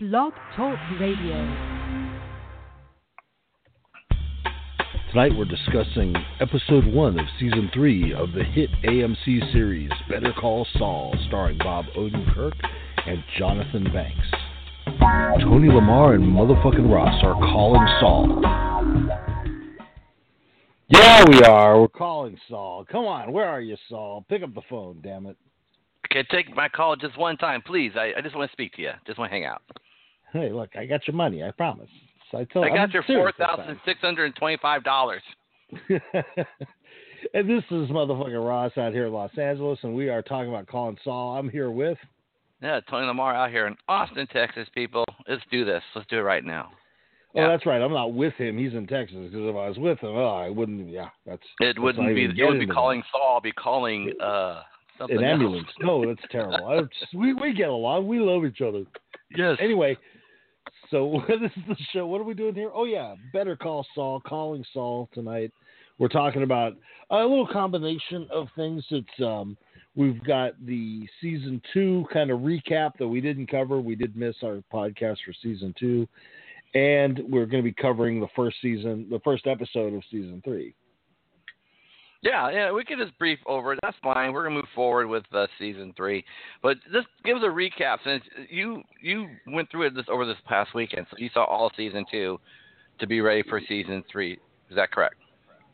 Blog Talk Radio. Tonight we're discussing episode one of season three of the hit AMC series Better Call Saul, starring Bob Odenkirk and Jonathan Banks. Tony Lamar and motherfucking Ross are calling Saul. Yeah, we are. We're calling Saul. Come on, where are you, Saul? Pick up the phone, damn it. Okay, take my call just one time, please. I, I just want to speak to you. Just want to hang out. Hey, look, I got your money. I promise. So I told. I got I'm your four thousand six hundred and twenty-five dollars. and this is motherfucking Ross out here in Los Angeles, and we are talking about calling Saul. I'm here with. Yeah, Tony Lamar out here in Austin, Texas. People, let's do this. Let's do it right now. Oh, Yeah. that's right. I'm not with him. He's in Texas. Because if I was with him, oh, I wouldn't. Yeah, that's. It wouldn't be. It wouldn't be calling Saul. I'd be calling uh something an ambulance. No, that's terrible. I, we we get along. We love each other. Yes. Anyway, so this is the show. What are we doing here? Oh yeah, Better Call Saul. Calling Saul tonight. We're talking about a little combination of things. It's um, we've got the season two kind of recap that we didn't cover. We did miss our podcast for season two, and we're going to be covering the first season, the first episode of season three. Yeah, yeah, we can just brief over it. That's fine. We're gonna move forward with uh, season three, but just give us a recap. Since you you went through it this over this past weekend, so you saw all season two to be ready for season three. Is that correct?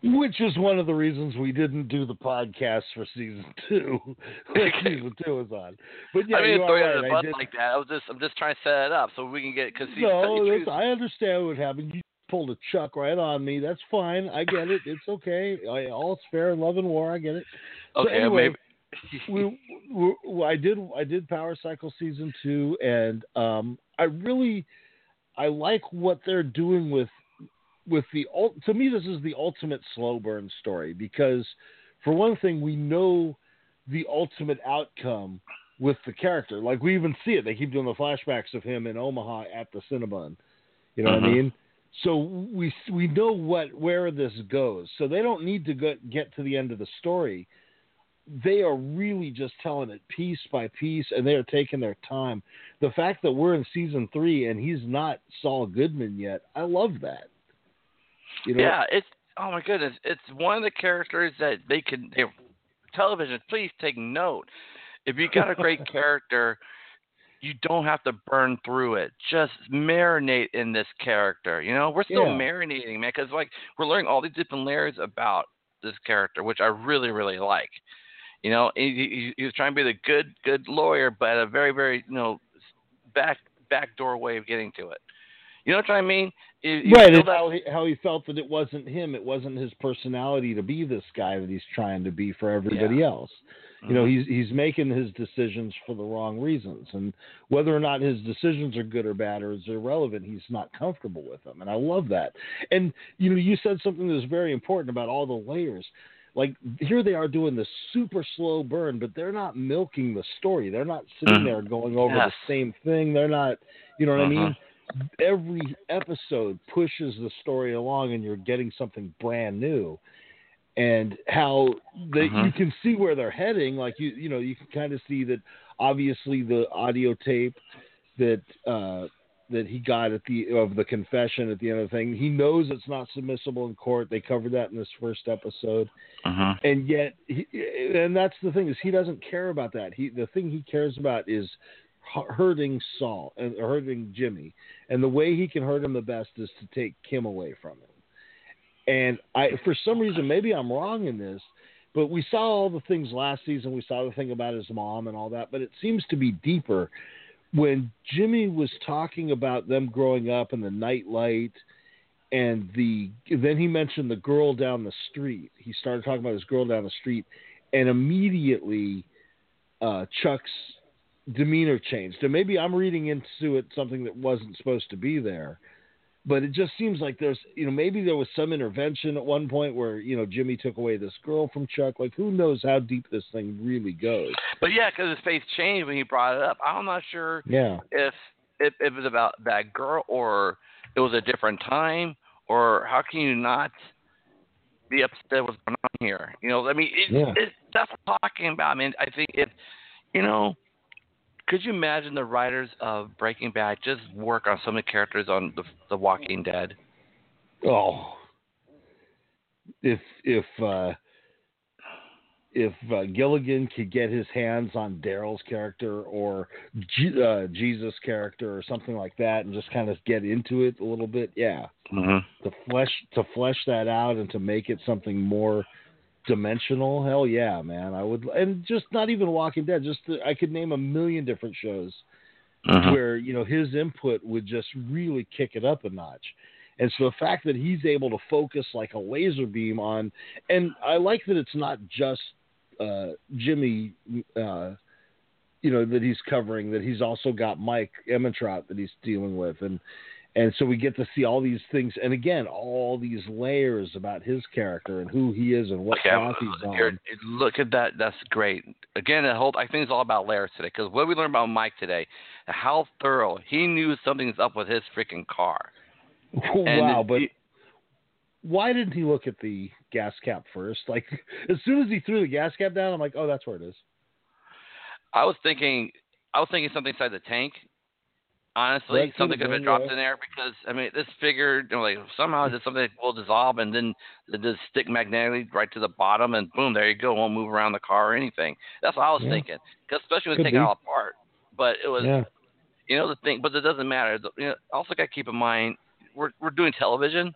Which is one of the reasons we didn't do the podcast for season two when season two was on. But yeah, I mean, you are right. it in the I did- like that. I was just I'm just trying to set it up so we can get because No, I understand what happened. You pulled a chuck right on me. That's fine. I get it. It's okay. I, all's fair in love and war. I get it. So okay, anyway, maybe. we, we, I did I did Power Cycle season two, and um, I really I like what they're doing with with the to me this is the ultimate slow burn story because for one thing we know the ultimate outcome with the character like we even see it they keep doing the flashbacks of him in Omaha at the Cinnabon you know what I Mhm. mean so we we know what where this goes so they don't need to go, get to the end of the story they are really just telling it piece by piece and they are taking their time the fact that we're in season 3 and he's not Saul Goodman yet I love that you know yeah, it's oh my goodness, it's one of the characters that they can. They, television, please take note. If you got a great character, you don't have to burn through it. Just marinate in this character. You know, we're still Yeah. marinating, man, because like we're learning all these different layers about this character, which I really, really like. You know, he, he, he was trying to be the good, good lawyer, but a very, very, you know, back backdoor way of getting to it. You know what I mean? You right how he, how he felt that it wasn't him it wasn't his personality to be this guy that he's trying to be for everybody else you know Mhm. he's he's making his decisions for the wrong reasons and whether or not his decisions are good or bad or is irrelevant he's not comfortable with them and i love that and you know you said something that was very important about all the layers like here they are doing this super slow burn but they're not milking the story they're not sitting Mhm. there going over Yes. the same thing they're not you know what i mean Mhm. every episode pushes the story along and you're getting something brand new and how that you Mhm. can see where they're heading. Like you you know you can kind of see that obviously the audio tape that uh that he got at the of the confession at the end of the thing he knows it's not submissible in court. They covered that in this first episode. Mhm. and yet he, and that's the thing is he doesn't care about that. He the thing he cares about is hurting Saul and hurting Jimmy. And the way he can hurt him the best is to take Kim away from him and I for some reason maybe I'm wrong in this but we saw all the things last season we saw the thing about his mom and all that but it seems to be deeper when Jimmy was talking about them growing up and the nightlight and the then he mentioned the girl down the street. He started talking about this girl down the street, and immediately uh, Chuck's demeanor changed. And maybe I'm reading into it something that wasn't supposed to be there, but it just seems like there's you know maybe there was some intervention at one point where you know Jimmy took away this girl from Chuck. Like who knows how deep this thing really goes? But yeah, because his face changed when he brought it up. I'm not sure Yeah. if if, if it was about that girl or it was a different time or how can you not be upset with what's going on here? You know, I mean, it, Yeah. it, that's what I'm talking about. I mean, I think if you know, could you imagine the writers of Breaking Bad just work on some of the characters on the, the Walking Dead? Oh, if if uh, if uh, Gilligan could get his hands on Daryl's character or G- uh, Jesus' character or something like that, and just kind of get into it a little bit, yeah, Mm-hmm. to flesh to flesh that out and to make it something more dimensional. Hell yeah, man! I would, and just not even Walking Dead. Just the, I could name a million different shows Mm-hmm. where you know his input would just really kick it up a notch. And so the fact that he's able to focus like a laser beam on, and I like that it's not just uh, Jimmy, uh, you know, that he's covering. That he's also got Mike Ehrmantraut that he's dealing with, and and so we get to see all these things, and again, all these layers about his character and who he is and what Okay, path he's on. look at that. That's great. Again, the whole I think it's all about layers today. Because what we learned about Mike today, how thorough he knew something's up with his freaking car. Wow, but he- why didn't he look at the gas cap first? Like as soon as he threw the gas cap down, I'm like, oh, that's where it is. I was thinking, I was thinking something inside the tank. Honestly, could something could have been dropped in there because I mean, this figured you know, like somehow it's something that will dissolve and then it just stick magnetically right to the bottom and boom, there you go. Won't move around the car or anything. That's what I was Yeah. thinking. Because especially when taking it all apart. But it was, Yeah, you know, the thing. But it doesn't matter. You know, also got to keep in mind we're we're doing television,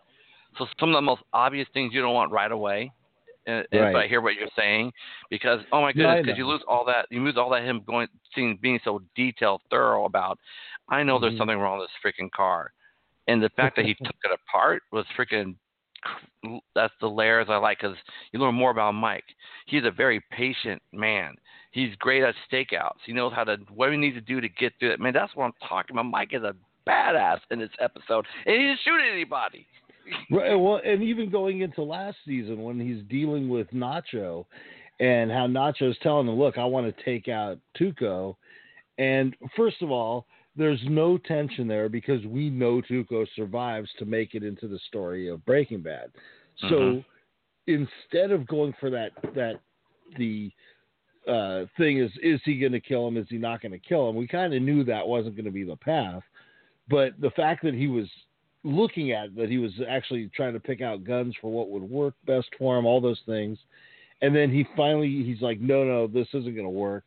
so some of the most obvious things you don't want right away. And, and if Right. I hear what you're saying, because oh my goodness, because you lose all that, you lose all that him going, seeing, being so detailed, thorough about. I know there's Mhm. something wrong with this freaking car, and the fact that he took it apart was freaking. That's the layers I like because you learn more about Mike. He's a very patient man. He's great at stakeouts. He knows how to what he needs to do to get through it. Man, that's what I'm talking about. Mike is a badass in this episode, and he didn't shoot anybody. Right. Well, and even going into last season when he's dealing with Nacho, and how Nacho's telling him, "Look, I want to take out Tuco," and first of all, there's no tension there because we know Tuco survives to make it into the story of Breaking Bad. So Mhm. instead of going for that that the uh, thing is is he going to kill him? Is he not going to kill him? We kind of knew that wasn't going to be the path, but the fact that he was looking at that he was actually trying to pick out guns for what would work best for him, all those things, and then he finally he's like, no, no, this isn't going to work,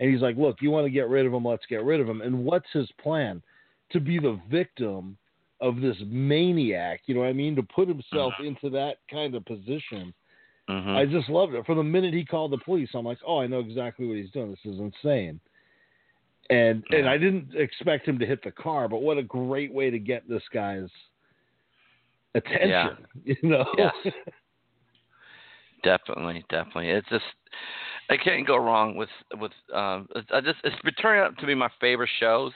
and he's like, look, you want to get rid of him? Let's get rid of him. And what's his plan? To be the victim of this maniac, you know what I mean? To put himself into that kind of position. hmm I just loved it. From the minute he called the police, I'm like, oh, I know exactly what he's doing. This is insane. And and I didn't expect him to hit the car, but what a great way to get this guy's attention. You know? Yes. Definitely, definitely. It's just I can't go wrong with with um. I just it's been turning out to be my favorite shows.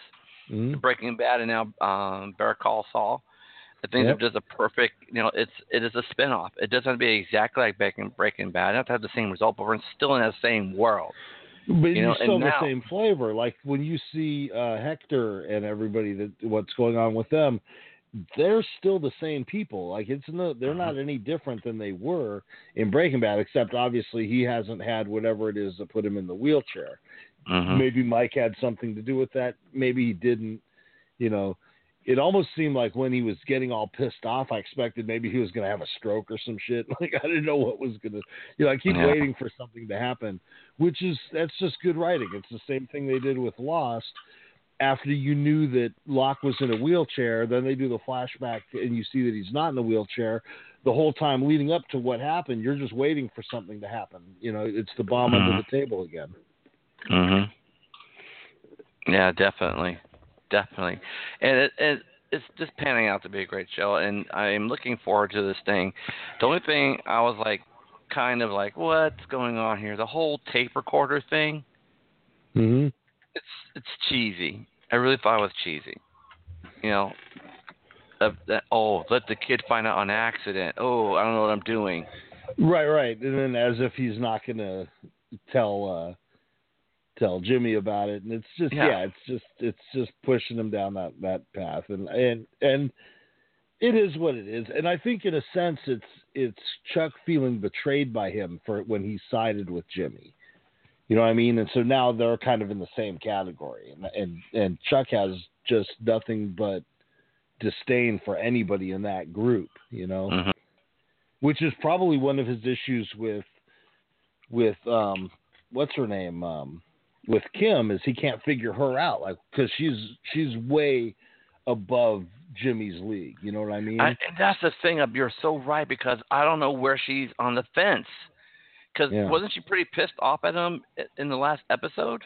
Mhm. Breaking Bad and now um, Better Call Saul. I think Yep. they're just a perfect, you know, it's it is a spinoff. It doesn't have to be exactly like Breaking Breaking Bad. It doesn't have to have the same result, but we're still in that same world. But You know, still have now- the same flavor. Like when you see uh, Hector and everybody that what's going on with them, they're still the same people. Like it's no, they're not any different than they were in Breaking Bad, except obviously he hasn't had whatever it is that put him in the wheelchair. hmm Maybe Mike had something to do with that. Maybe he didn't. You know, it almost seemed like when he was getting all pissed off, I expected maybe he was going to have a stroke or some shit. Like I didn't know what was going to. You know, I keep Yeah. waiting for something to happen, which is that's just good writing. It's the same thing they did with Lost. After you knew that Locke was in a wheelchair, then they do the flashback and you see that he's not in a wheelchair. The whole time leading up to what happened, you're just waiting for something to happen. You know, it's the bomb under Mhm. the table again. hmm Yeah, definitely, definitely, and it, it it's just panning out to be a great show, and I'm looking forward to this thing. The only thing I was like, kind of like, what's going on here? The whole tape recorder thing. Mm-hmm. It's it's cheesy. I really thought it was cheesy. You know, that, that oh, let the kid find out on accident. Oh, I don't know what I'm doing. Right, right. And then as if he's not gonna tell uh tell Jimmy about it. And it's just Yeah. yeah, it's just it's just pushing him down that, that path. And and and it is what it is. And I think in a sense it's it's Chuck feeling betrayed by him for when he sided with Jimmy. You know what I mean? And so now they're kind of in the same category, and and and Chuck has just nothing but disdain for anybody in that group. You know, Mhm. which is probably one of his issues with with um what's her name um with Kim is he can't figure her out like because she's she's way above Jimmy's league. You know what I mean? I, and that's the thing. Up, you're so right because I don't know where she's on the fence. Because Yeah. wasn't she pretty pissed off at him in the last episode?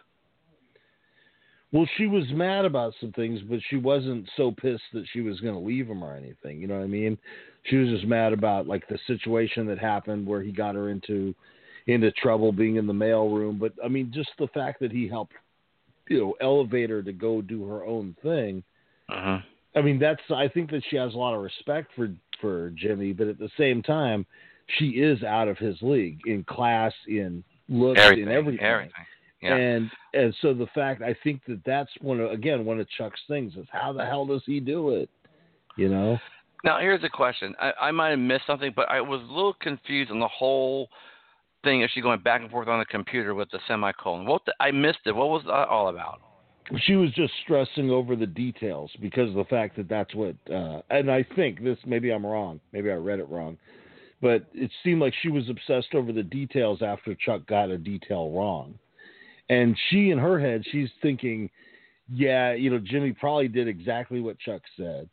Well, she was mad about some things, but she wasn't so pissed that she was going to leave him or anything. You know what I mean? She was just mad about like the situation that happened where he got her into into trouble being in the mail room. But I mean, just the fact that he helped, you know, elevate her to go do her own thing. Uh-huh. I mean, that's I think that she has a lot of respect for for Jimmy, but at the same time, she is out of his league in class, in looks, Everything. in everything. Everything. Yeah. And and so the fact I think that that's one of again one of Chuck's things is how the hell does he do it? You know? Now here's a question. I, I might have missed something, but I was a little confused on the whole thing. Is she going back and forth on the computer with the semicolon? What the, I missed it. What was that all about? She was just stressing over the details because of the fact that that's what. Uh, and I think this maybe I'm wrong. Maybe I read it wrong, but it seemed like she was obsessed over the details after Chuck got a detail wrong, and she in her head she's thinking, yeah, you know, Jimmy probably did exactly what Chuck said,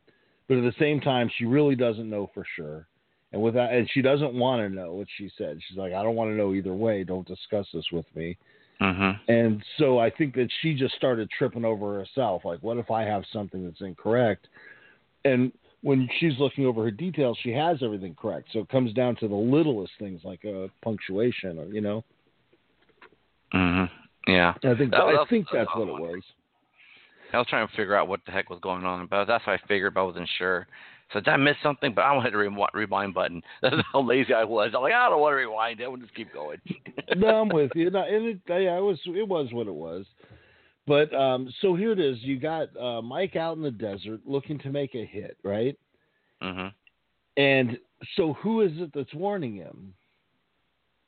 but at the same time she really doesn't know for sure. And without, and she doesn't want to know what she said. She's like, I don't want to know either way. Don't discuss this with me. Mm-hmm. And so I think that she just started tripping over herself. Like, what if I have something that's incorrect? And when she's looking over her details, she has everything correct. So it comes down to the littlest things like uh, punctuation, or you know. Mm-hmm. Yeah. I think That I think that that's what it was. I was trying to figure out what the heck was going on, but that's what I figured, but I wasn't sure. So did I miss something? But I wanted to rewind, rewind button. That's how lazy I was. I'm like, I don't want to rewind it. We'll just keep going. no, I'm with you. No, and it, yeah, it was it was what it was. But um, so here it is. You got uh, Mike out in the desert looking to make a hit, right? Mm-hmm. And so who is it that's warning him?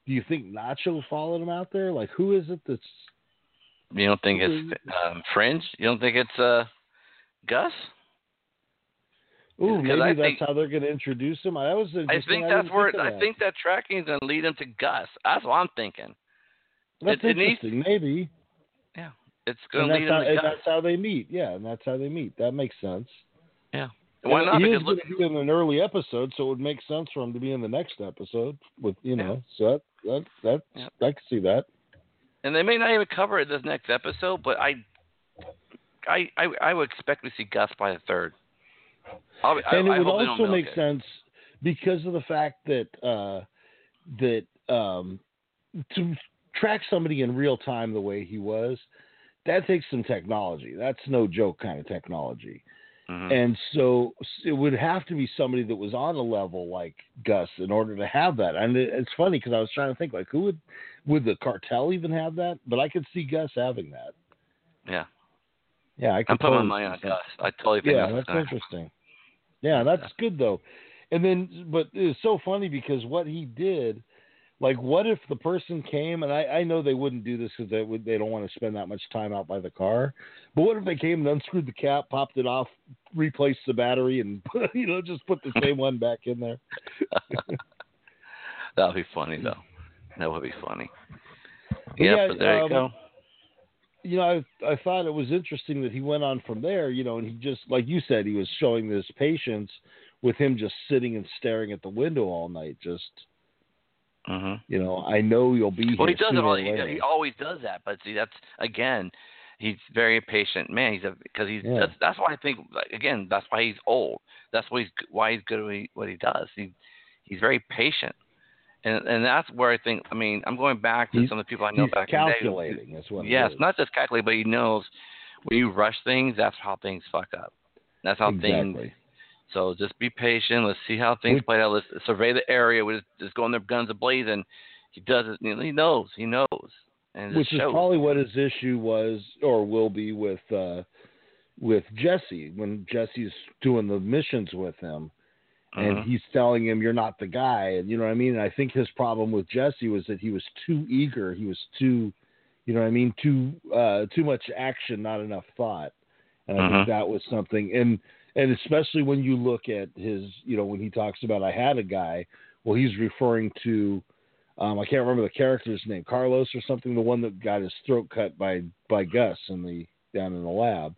Do you think Nacho followed him out there? Like who is it that's You don't think it's um, Fring? You don't think it's uh, Gus? Ooh, maybe I that's think- how they're going to introduce him. I was I interesting. think that's where think I that. think that tracking is going to lead him to Gus. That's what I'm thinking. that's it- it needs- interesting. maybe Yeah. It's going to lead how, him to and Gus. that's how they meet. Yeah, and that's how they meet. That makes sense. Yeah. Why not? He Because look, going to be in an early episode, so it would make sense for him to be in the next episode. With you know, so that that that Yeah. I can see that. and they may not even cover it this next episode, but I, I, I, I would expect to see Gus by the third. I'll, and I it would also make it. sense because of the fact that uh, that um, to track somebody in real time the way he was, that takes some technology. That's no joke kind of technology. Mhm. And so it would have to be somebody that was on a level like Gus in order to have that. And it, it's funny because I was trying to think like who would would the cartel even have that? But I could see Gus having that. yeah, Yeah, I I'm putting my totally money on. Gus. I totally think Yeah, that's, that's interesting. Yeah, that's good though. And then, but it's so funny because what he did, like, what if the person came and I, I know they wouldn't do this because they would they don't want to spend that much time out by the car. But what if they came and unscrewed the cap, popped it off, replaced the battery, and you know just put the same one back in there? That would be funny though. That would be funny. Yeah, yeah, but there you um, go. You know, I I thought it was interesting that he went on from there, you know, and he just like you said, he was showing this patience with him just sitting and staring at the window all night. Just hmm you know, I know you'll be Well, he does it. All, he, he always does that. But see, that's again, he's very patient man. He's a because he's Yeah. that's that's why I think like, again that's why he's old. That's why he's why he's good at what he, what he does. He he's very patient, and and that's where I think. I mean, I'm going back to He's- some of the people I know back in the day. calculating. That's what. Yes, is. not just calculate, but he knows when you rush things, that's how things fuck up. That's how things. exactly. So just be patient. Let's see how things Which- play out. Let's survey the area. We just, just go in there, guns ablazing. He does it. He knows. He knows. And Which is shows. probably what his issue was, or will be with uh, with Jesse when Jesse's doing the missions with him. And Mhm. he's telling him you're not the guy and you know what i mean and i think his problem with jesse was that he was too eager he was too You know what I mean? Too uh, too much action, not enough thought. And I think that was something. And and especially when you look at his, you know, when he talks about I had a guy, well, he's referring to. Um, I can't remember the character's name, Carlos or something, the one that got his throat cut by by Gus in the down in the lab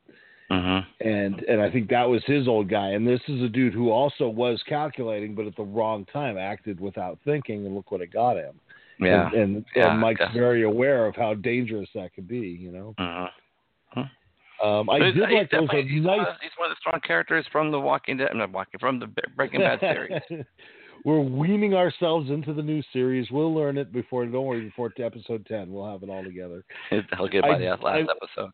Mhm. and and I think that was his old guy. And this is a dude who also was calculating, but at the wrong time acted without thinking, and look what it got him. Yeah. and and, Yeah, and Mike's definitely. very aware of how dangerous that could be. You know, Mhm. um, I did he's like those he's one nice. of- He's one of the strong characters from the Walking Dead. I'm Not Walking from the Breaking Bad series. We're weaning ourselves into the new series. We'll learn it before. Don't worry, before episode ten, we'll have it all together. I'll get by I- the last I- episode.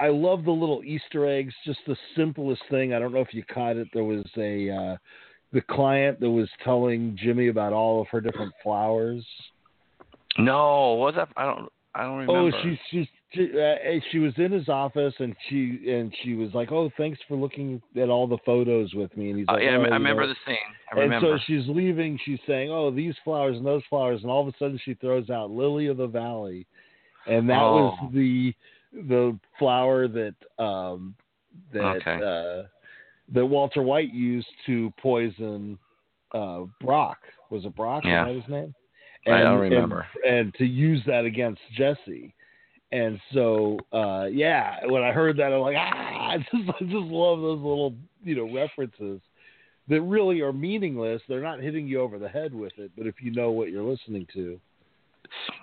I love the little Easter eggs. Just the simplest thing. I don't know if you caught it. There was a uh, the client that was telling Jimmy about all of her different flowers. No, was that? I don't. I don't remember. Oh, she she she, uh, she was in his office and she and she was like, "Oh, thanks for looking at all the photos with me." And he's Oh, like, yeah, I "Oh, I remember know." the scene. I And remember. so she's leaving. She's saying, "Oh, these flowers and those flowers," and all of a sudden she throws out "Lily of the Valley," and that Oh. was the the flower that um that Okay. uh that Walter White used to poison uh Brock. Was it Brock? Yeah. That his name? I don't remember. And, and to use that against Jesse. And so, uh, yeah, when I heard that, I'm like, ah, I just, I just love those little, you know, references that really are meaningless. They're not hitting you over the head with it, but if you know what you're listening to,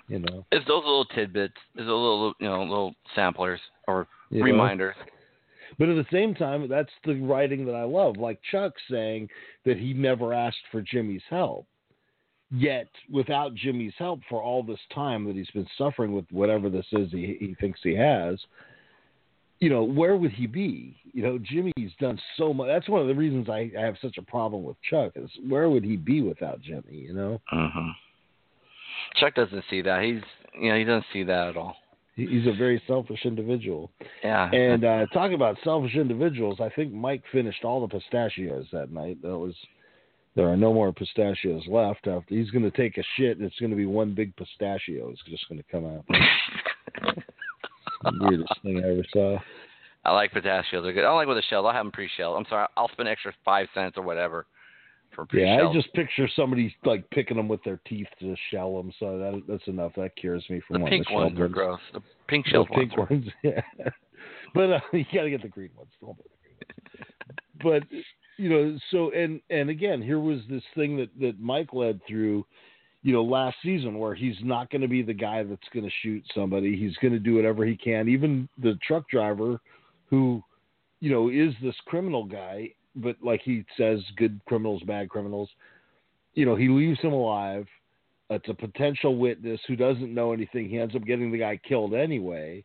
you know, It's those little tidbits. It's a little, you know, little samplers or you know? reminders. But at the same time, that's the writing that I love. Like Chuck saying that he never asked for Jimmy's help. Yet, without Jimmy's help for all this time that he's been suffering with whatever this is he, he thinks he has, you know, where would he be? You know, Jimmy's done so much. That's one of the reasons I, I have such a problem with Chuck is where would he be without Jimmy? You know, hmm Chuck doesn't see that. He's, you know, he doesn't see that at all. He's a very selfish individual. Yeah. And uh, talking about selfish individuals, I think Mike finished all the pistachios that night. That was there are no more pistachios left. After he's going to take a shit, and it's going to be one big pistachio. It's just going to come out. Weirdest thing I ever saw. I like pistachios. They're good. I don't like with the shells. I'll have them pre-shelled. I'm sorry. I'll spend extra five cents or whatever for Yeah. I just picture somebody like picking them with their teeth to shell them. So that that's enough. That cures me from the pink the ones are gross. The pink The shelled pink ones. yeah. But uh, you got to get the green ones. Don't the green ones. But you know, so and and again, here was this thing that that Mike led through, you know, last season where he's not going to be the guy that's going to shoot somebody. He's going to do whatever he can. Even the truck driver, who, you know, is this criminal guy, but like he says, good criminals, bad criminals. You know, he leaves him alive. It's a potential witness who doesn't know anything. He ends up getting the guy killed anyway.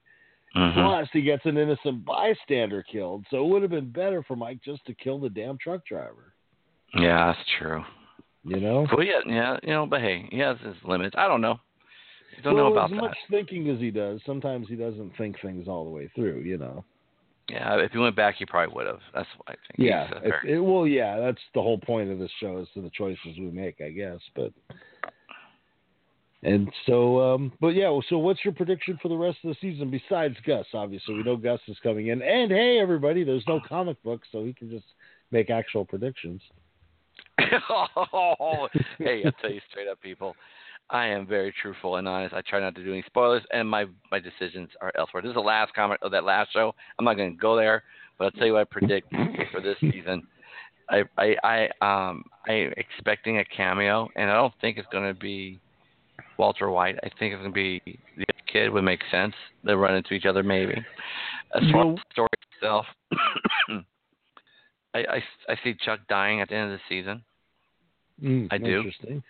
Mhm. Plus, he gets an innocent bystander killed. So it would have been better for Mike just to kill the damn truck driver. Yeah, that's true. You know? Well, yeah, yeah, you know, but hey, he has his limits. I don't know. I don't well, know about as that. much thinking as he does, sometimes he doesn't think things all the way through. You know? Yeah, if he went back, he probably would have. That's what I think. Yeah. It, it, well, yeah. That's the whole point of this show is to the choices we make, I guess. But and so, um, but yeah. So, what's your prediction for the rest of the season besides Gus? Obviously, we know Gus is coming in, and hey, everybody, there's no comic book, so he can just make actual predictions. oh, hey, I'll tell you straight up, people. I am very truthful and honest. I try not to do any spoilers, and my my decisions are elsewhere. This is the last comment of that last show. I'm not going to go there, but I'll tell you what I predict for this season. I I I um I expecting a cameo, and I don't think it's going to be Walter White. I think it's going to be the kid. Would make sense. They run into each other, maybe. As You far know- as the story itself, I, I I see Chuck dying at the end of the season. Mm, I do. Interesting.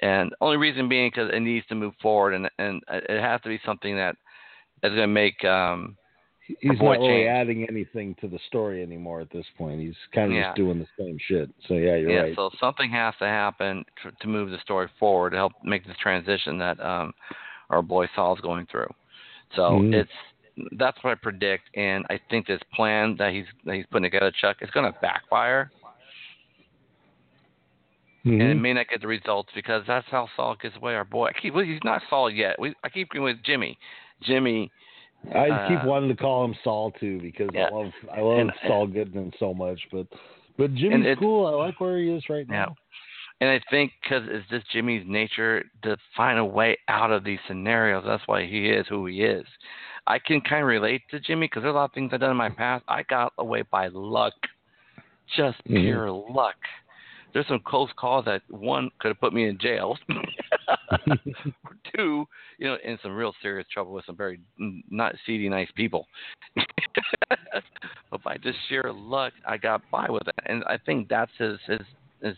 And only reason being because it needs to move forward, and and it has to be something that is going to make. um He's not really change. adding anything to the story anymore at this point. He's kind of Yeah. just doing the same shit. So yeah, you're yeah, right. so something has to happen to, to move the story forward to help make this transition that um our boy Saul's going through. So Mhm. it's that's what I predict, and I think this plan that he's that he's putting together, Chuck, is going to backfire, and it Mhm. may not get the results because that's how Saul gets away. Our boy, I keep well, he's not Saul yet. We I keep going with Jimmy. Jimmy. I uh, keep wanting to call him Saul too because yeah. I love I love And- Saul Goodman so much, but but And Jimmy's it- cool. I like where he is right Yeah. now. And I think because it's just Jimmy's nature to find a way out of these scenarios. That's why he is who he is. I can kind of relate to Jimmy because there's a lot of things I've done in my past. I got away by luck, just Mhm. pure luck. There's some close calls that one could have put me in jail, or two, you know, in some real serious trouble with some very not seedy, nice people. but by just sheer luck, I got by with it, and I think that's his his his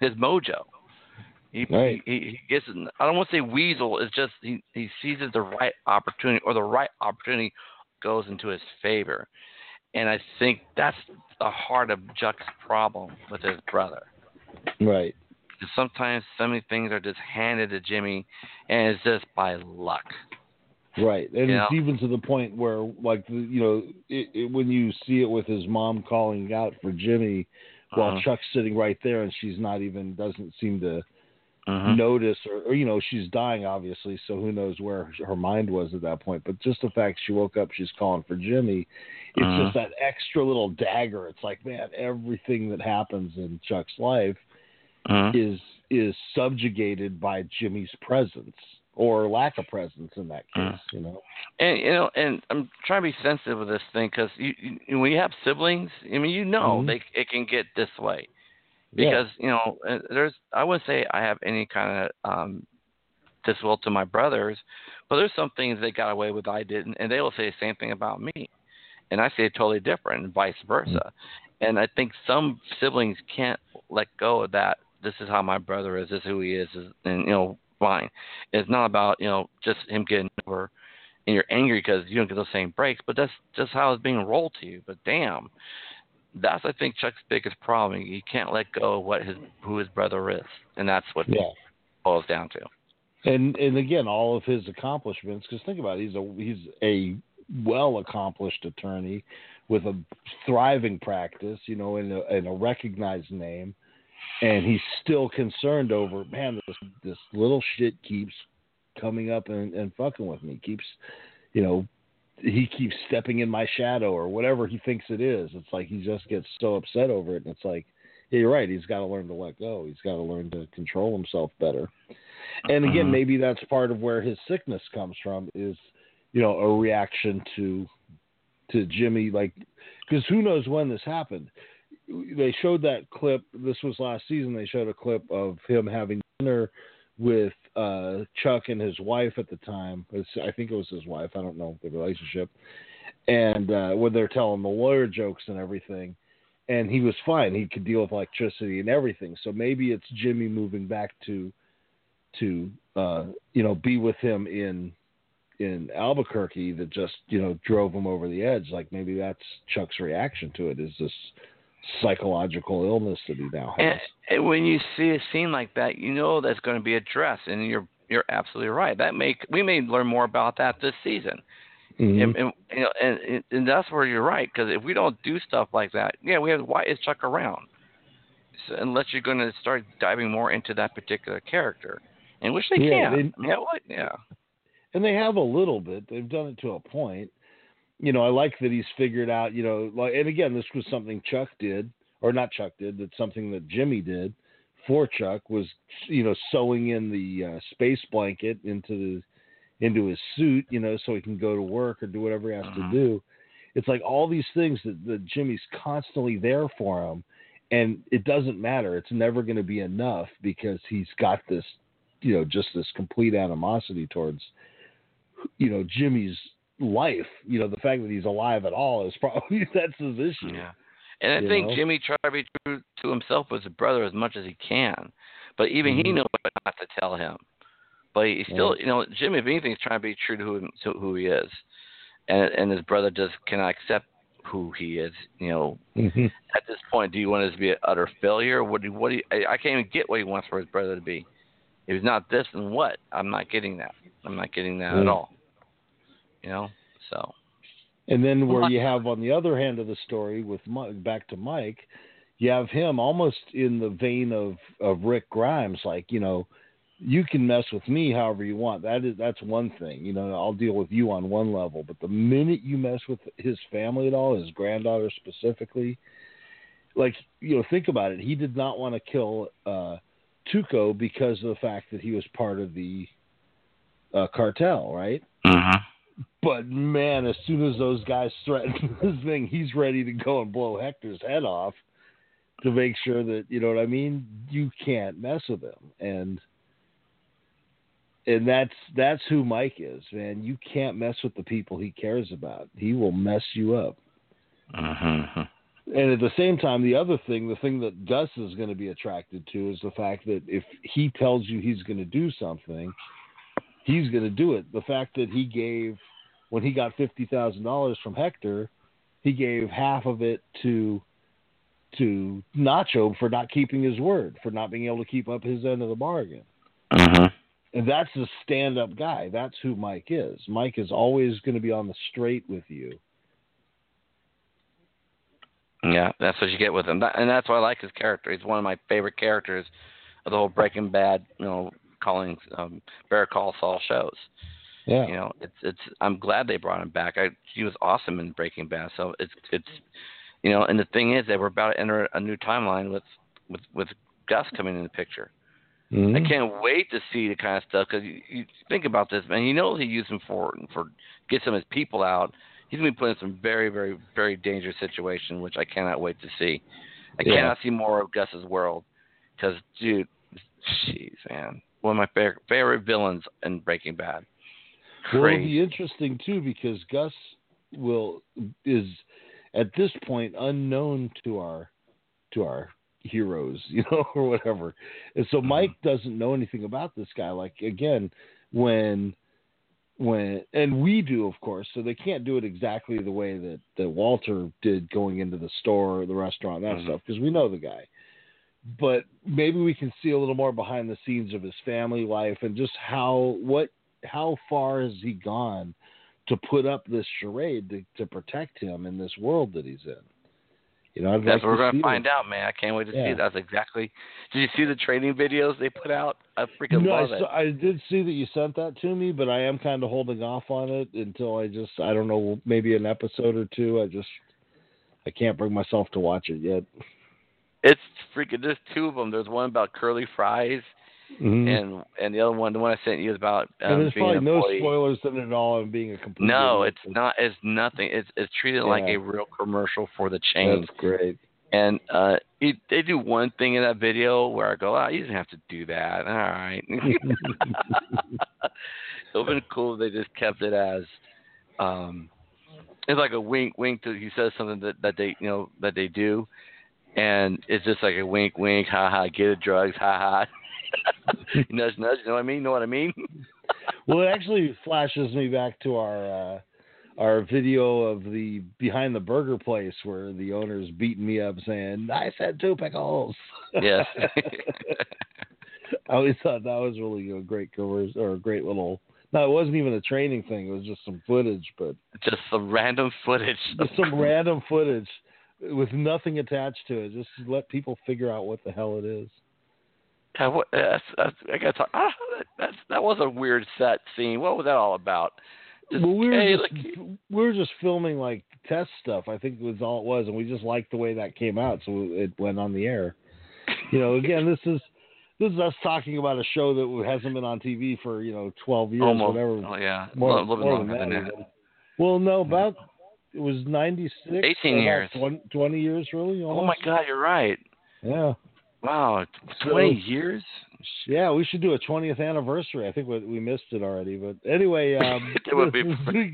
his mojo. He, Right. he he gets. I don't want to say weasel. It's just he he seizes the right opportunity, or the right opportunity goes into his favor, and I think that's the heart of Chuck's problem with his brother. Right. Because sometimes so many things are just handed to Jimmy, and it's just by luck. Right, and You it's know? even to the point where, like, you know, it, it, when you see it with his mom calling out for Jimmy, while Uh-huh. Chuck's sitting right there, and she's not even doesn't seem to Mhm. notice, or, or you know, she's dying obviously, so who knows where her mind was at that point. But just the fact she woke up, she's calling for Jimmy. It's Mhm. just that extra little dagger. It's like, man, everything that happens in Chuck's life Mhm. is is subjugated by Jimmy's presence or lack of presence in that case. You know. And you know, and I'm trying to be sensitive with this thing because you, you, when you have siblings, I mean, you know, they it can get this way Yeah. because you know, uh, there's I wouldn't say I have any kind of um disloyal to my brothers, but there's some things they got away with I didn't, and they will say the same thing about me, and I say it totally different, and vice versa. And I think some siblings can't let go of that. This is how my brother is. This is who he is, is and you know, fine. It's not about you know just him getting over and you're angry because you don't get those same breaks, but that's just how it's being rolled to you. But damn, that's I think Chuck's biggest problem. He can't let go of what his who his brother is, and that's what it Yeah. boils down to. And and again, all of his accomplishments. Because think about it, he's a he's a well accomplished attorney with a thriving practice, you know, and a, and a recognized name, and he's still concerned over man. This this little shit keeps coming up and, and fucking with me. Keeps, you know, he keeps stepping in my shadow or whatever he thinks it is. It's like he just gets so upset over it, and it's like, yeah, you're right. He's got to learn to let go. He's got to learn to control himself better. And again, Mhm. maybe that's part of where his sickness comes from is, you know, a reaction to to Jimmy like because who knows when this happened. They showed that clip. This was last season. They showed a clip of him having dinner with uh, Chuck and his wife at the time. I think it was his wife. I don't know the relationship. And uh, when they're telling the lawyer jokes and everything, and he was fine. He could deal with electricity and everything. So maybe it's Jimmy moving back to to uh, you know be with him in in Albuquerque that just you know drove him over the edge. Like maybe that's Chuck's reaction to it is this psychological illness that he now has. And, and when you see a scene like that, you know that's going to be addressed, and you're you're absolutely right. That may we may learn more about that this season. Mhm. And, and you know, and, and that's where you're right because if we don't do stuff like that, yeah, we have why is Chuck around? So, unless you're going to start diving more into that particular character, and which they Yeah, can. they- yeah, what? Yeah. and they have a little bit. They've done it to a point. You know, I like that he's figured out. You know, like, and again, this was something Chuck did, or not Chuck did. That's something that Jimmy did for Chuck was, you know, sewing in the uh, space blanket into the into his suit. You know, so he can go to work or do whatever he has Mhm. to do. It's like all these things that, that Jimmy's constantly there for him, and it doesn't matter. It's never going to be enough because he's got this, you know, just this complete animosity towards you know Jimmy's life. You know, the fact that he's alive at all is probably that's his issue. Yeah. And I You think know? Jimmy tried to be true to himself as a brother as much as he can, but even he Mhm. knows not to tell him. But he still, Right. you know, Jimmy, if anything, is trying to be true to who, to who he is, and and his brother just cannot accept who he is. You know, Mhm. at this point, do you want us to be an utter failure? What do what do you, I, I can't even get what he wants for his brother to be. If he's not this, then what? I'm not getting that. I'm not getting that at Mm. all. You know, so And then where you have on the other hand of the story with Mike, back to Mike, you have him almost in the vein of of Rick Grimes, like you know, you can mess with me however you want. That is that's one thing. You know, I'll deal with you on one level, but the minute you mess with his family at all, his granddaughter specifically, like you know, think about it. He did not want to kill uh, Tuco because of the fact that he was part of the uh, cartel, right? Mm-hmm. But man, as soon as those guys threaten this thing, he's ready to go and blow Hector's head off to make sure that you know what I mean. You can't mess with him, and and that's that's who Mike is, man. You can't mess with the people he cares about. He will mess you up. Mm-hmm. And at the same time, the other thing, the thing that Gus is going to be attracted to is the fact that if he tells you he's going to do something, he's going to do it. The fact that he gave when he got fifty thousand dollars from Hector, he gave half of it to to Nacho for not keeping his word, for not being able to keep up his end of the bargain. Mm-hmm. And that's a stand up guy. That's who Mike is. Mike is always going to be on the straight with you. Yeah, that's what you get with him, that, and that's why I like his character. He's one of my favorite characters of the whole Breaking Bad, you know, calling um, Better Call Saul shows. Yeah. You know, it's it's. I'm glad they brought him back. I, he was awesome in Breaking Bad. So it's it's, you know, and the thing is that we're about to enter a new timeline with with with Gus coming in the picture. Mhm. I can't wait to see the kind of stuff because you, you think about this, man. You know he used him for for get some of his people out. He's gonna be put in some very, very, very dangerous situation, which I cannot wait to see. I Yeah. cannot see more of Gus's world because, dude, jeez, man, one of my favorite favorite villains in Breaking Bad. Well, it'll be interesting too because Gus will is at this point unknown to our to our heroes, you know, or whatever. And so Mike doesn't know anything about this guy. Like again, when when and we do of course, so they can't do it exactly the way that, that Walter did going into the store, the restaurant, that Mhm. stuff, because we know the guy. But maybe we can see a little more behind the scenes of his family life and just how what how far has he gone to put up this charade to, to protect him in this world that he's in? You know, I'd That's like what we're to gonna find it. out, man. I can't wait to see Yeah. it. That's exactly. Did you see the training videos they put out? I freaking No, I, love it. I did see that you sent that to me, but I am kind of holding off on it until I just I don't know maybe an episode or two. I just I can't bring myself to watch it yet. It's freaking. There's two of them. There's one about curly fries, Mhm. and and the other one, the one I sent you, is about um, and there's probably no spoilers in it at all and being a complete. No, idiot. it's not. It's nothing. It's it's treated like a real commercial for the chain. That's great. And uh, it, they do one thing in that video where I go, "Ah, you didn't have to do that." All right. it would have been cool if they just kept it as, um, it's like a wink, wink. To he says something that that they you know that they do, and it's just like a wink, wink, ha ha, get it, drugs, ha ha. nudge, nudge. You know what I mean? Know what I mean? well, it actually flashes me back to our uh, our video of the behind the burger place where the owner's beating me up saying, "I said two pickles." Yes. I always thought that was really a great commercial or a great little. No, it wasn't even a training thing. It was just some footage, but just some random footage. just some random footage with nothing attached to it. Just let people figure out what the hell it is. God, what, that's, that's, I got to talk. Ah, that, that's, that was a weird set scene. What was that all about? Just, well, we were hey, just look, we were just filming like test stuff. I think was all it was, and we just liked the way that came out, so it went on the air. You know, again, this is this is us talking about a show that hasn't been on TV for you know twelve years, almost. whatever. Oh yeah, More, a little bit more longer than that. that. Well, no, about it was ninety six. 18 years. 20, 20 years, really. Oh my God, you're right. Yeah, Wow, So- twenty years. yeah. We should do a twentieth anniversary. I think we, we missed it already, but anyway, um, It would be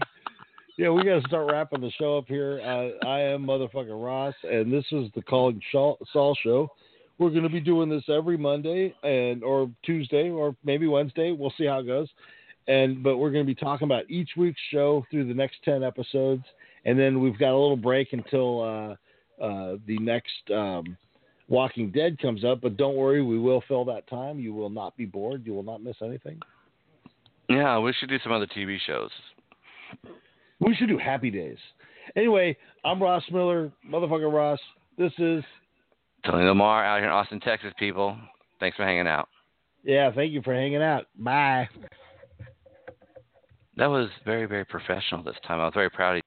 yeah, we got to start wrapping the show up here. Uh, I am motherfucking Ross, and this is the Calling Saul show. We're going to be doing this every Monday and or Tuesday or maybe Wednesday. We'll see how it goes. And but we're going to be talking about each week's show through the next ten episodes, and then we've got a little break until uh, uh, the next um, Walking Dead comes up. But don't worry, we will fill that time. You will not be bored. You will not miss anything. Yeah, we should do some other TV shows. We should do Happy Days. Anyway, I'm Ross Miller, motherfucker Ross. This is Tony Lamar out here in Austin, Texas. People, thanks for hanging out. Yeah, thank you for hanging out. Bye. That was very, very professional this time. I was very proud of you.